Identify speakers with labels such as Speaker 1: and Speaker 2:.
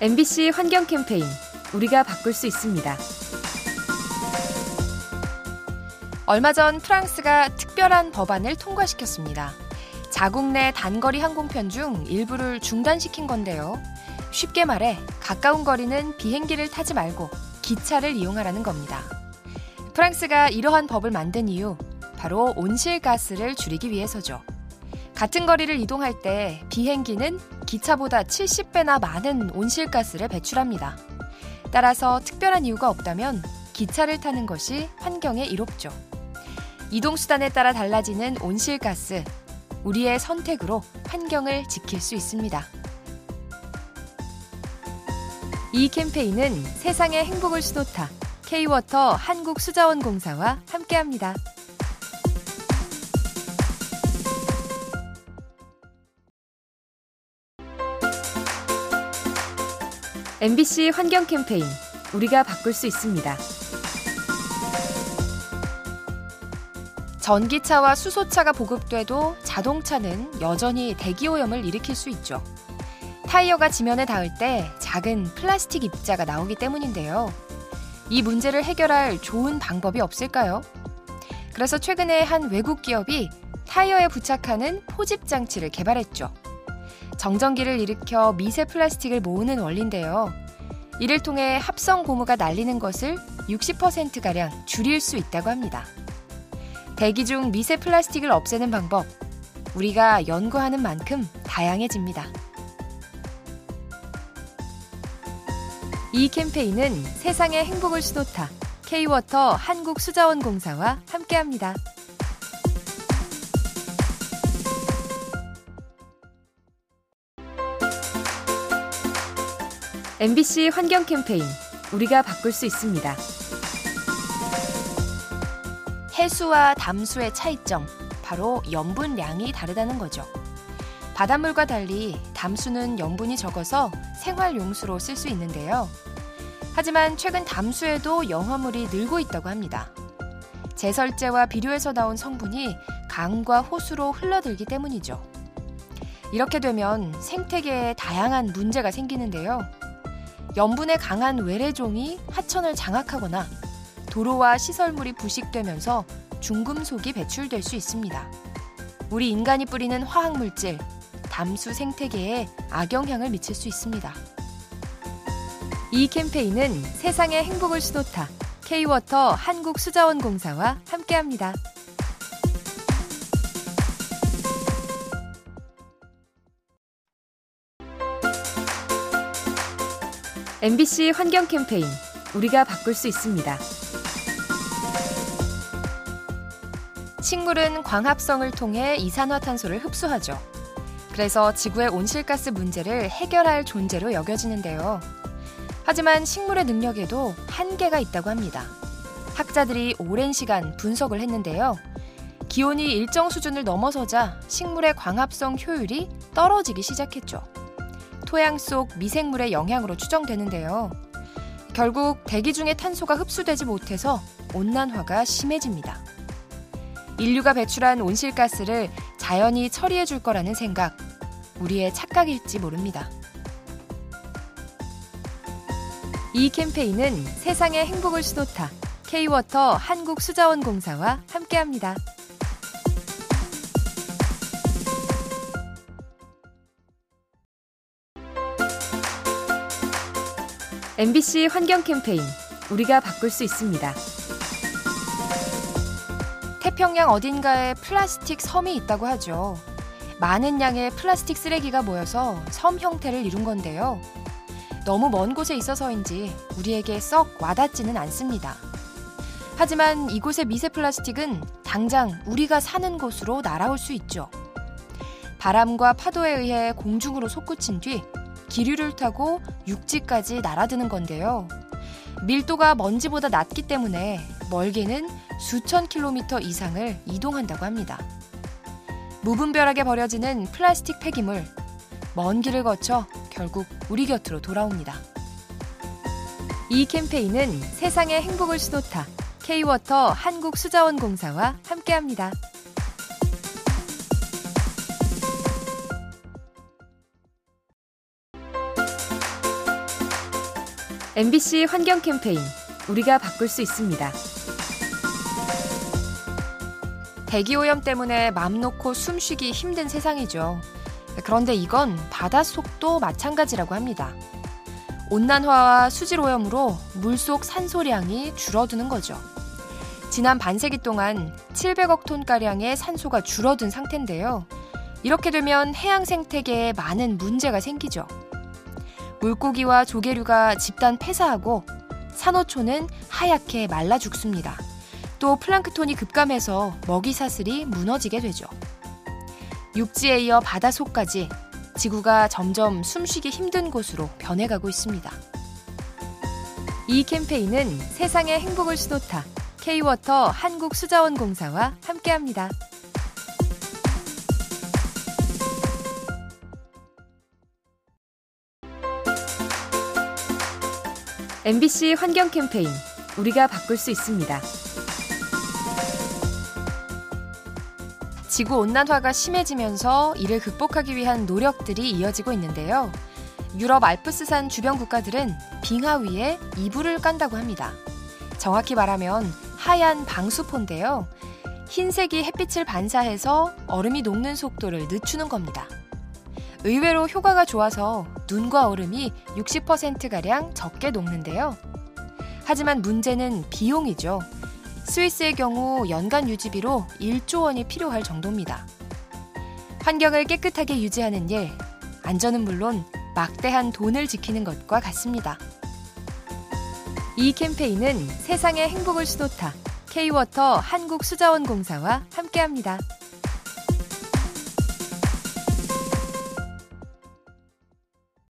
Speaker 1: MBC 환경 캠페인 우리가 바꿀 수 있습니다. 얼마 전 프랑스가 특별한 법안을 통과시켰습니다. 자국 내 단거리 항공편 중 일부를 중단시킨 건데요. 쉽게 말해 가까운 거리는 비행기를 타지 말고 기차를 이용하라는 겁니다. 프랑스가 이러한 법을 만든 이유 바로 온실가스를 줄이기 위해서죠. 같은 거리를 이동할 때 비행기는 기차보다 70배나 많은 온실가스를 배출합니다. 따라서 특별한 이유가 없다면 기차를 타는 것이 환경에 이롭죠. 이동수단에 따라 달라지는 온실가스. 우리의 선택으로 환경을 지킬 수 있습니다. 이 캠페인은 세상의 행복을 수놓다. K-워터 한국수자원공사와 함께합니다. MBC 환경 캠페인 우리가 바꿀 수 있습니다. 전기차와 수소차가 보급돼도 자동차는 여전히 대기오염을 일으킬 수 있죠. 타이어가 지면에 닿을 때 작은 플라스틱 입자가 나오기 때문인데요. 이 문제를 해결할 좋은 방법이 없을까요? 그래서 최근에 한 외국 기업이 타이어에 부착하는 포집 장치를 개발했죠. 정전기를 일으켜 미세 플라스틱을 모으는 원리인데요. 이를 통해 합성 고무가 날리는 것을 60%가량 줄일 수 있다고 합니다. 대기 중 미세 플라스틱을 없애는 방법, 우리가 연구하는 만큼 다양해집니다. 이 캠페인은 세상의 행복을 수놓다 K-워터 한국수자원공사와 함께합니다. MBC 환경 캠페인 우리가 바꿀 수 있습니다. 해수와 담수의 차이점 바로 염분량이 다르다는 거죠. 바닷물과 달리 담수는 염분이 적어서 생활용수로 쓸 수 있는데요. 하지만 최근 담수에도 영화물이 늘고 있다고 합니다. 제설제와 비료에서 나온 성분이 강과 호수로 흘러들기 때문이죠. 이렇게 되면 생태계에 다양한 문제가 생기는데요. 염분에 강한 외래종이 하천을 장악하거나 도로와 시설물이 부식되면서 중금속이 배출될 수 있습니다. 우리 인간이 뿌리는 화학물질, 담수 생태계에 악영향을 미칠 수 있습니다. 이 캠페인은 세상의 행복을 수놓다 K-워터 한국수자원공사와 함께합니다. MBC 환경 캠페인 우리가 바꿀 수 있습니다. 식물은 광합성을 통해 이산화탄소를 흡수하죠. 그래서 지구의 온실가스 문제를 해결할 존재로 여겨지는데요. 하지만 식물의 능력에도 한계가 있다고 합니다. 학자들이 오랜 시간 분석을 했는데요. 기온이 일정 수준을 넘어서자 식물의 광합성 효율이 떨어지기 시작했죠. 토양 속 미생물의 영향으로 추정되는데요. 결국 대기 중의 탄소가 흡수되지 못해서 온난화가 심해집니다. 인류가 배출한 온실가스를 자연이 처리해 줄 거라는 생각, 우리의 착각일지 모릅니다. 이 캠페인은 세상의 행복을 수놓다 K-워터 한국수자원공사와 함께합니다. MBC 환경 캠페인 우리가 바꿀 수 있습니다. 태평양 어딘가에 플라스틱 섬이 있다고 하죠. 많은 양의 플라스틱 쓰레기가 모여서 섬 형태를 이룬 건데요. 너무 먼 곳에 있어서인지 우리에게 썩 와닿지는 않습니다. 하지만 이곳의 미세 플라스틱은 당장 우리가 사는 곳으로 날아올 수 있죠. 바람과 파도에 의해 공중으로 솟구친 뒤 기류를 타고 육지까지 날아드는 건데요. 밀도가 먼지보다 낮기 때문에 멀게는 수천 킬로미터 이상을 이동한다고 합니다. 무분별하게 버려지는 플라스틱 폐기물. 먼 길을 거쳐 결국 우리 곁으로 돌아옵니다. 이 캠페인은 세상의 행복을 수놓다 K-워터 한국수자원공사와 함께합니다. MBC 환경 캠페인 우리가 바꿀 수 있습니다. 대기오염 때문에 맘 놓고 숨쉬기 힘든 세상이죠. 그런데 이건 바닷속도 마찬가지라고 합니다. 온난화와 수질 오염으로 물속 산소량이 줄어드는 거죠. 지난 반세기 동안 700억 톤가량의 산소가 줄어든 상태인데요. 이렇게 되면 해양 생태계에 많은 문제가 생기죠. 물고기와 조개류가 집단 폐사하고 산호초는 하얗게 말라 죽습니다. 또 플랑크톤이 급감해서 먹이 사슬이 무너지게 되죠. 육지에 이어 바다 속까지 지구가 점점 숨쉬기 힘든 곳으로 변해가고 있습니다. 이 캠페인은 세상의 행복을 수놓다 K-워터 한국수자원공사와 함께합니다. MBC 환경 캠페인 우리가 바꿀 수 있습니다. 지구 온난화가 심해지면서 이를 극복하기 위한 노력들이 이어지고 있는데요. 유럽 알프스산 주변 국가들은 빙하 위에 이불을 깐다고 합니다. 정확히 말하면 하얀 방수포인데요. 흰색이 햇빛을 반사해서 얼음이 녹는 속도를 늦추는 겁니다. 의외로 효과가 좋아서 눈과 얼음이 60%가량 적게 녹는데요. 하지만 문제는 비용이죠. 스위스의 경우 연간 유지비로 1조 원이 필요할 정도입니다. 환경을 깨끗하게 유지하는 일, 안전은 물론 막대한 돈을 지키는 것과 같습니다. 이 캠페인은 세상의 행복을 수놓다 K-워터 한국수자원공사와 함께합니다.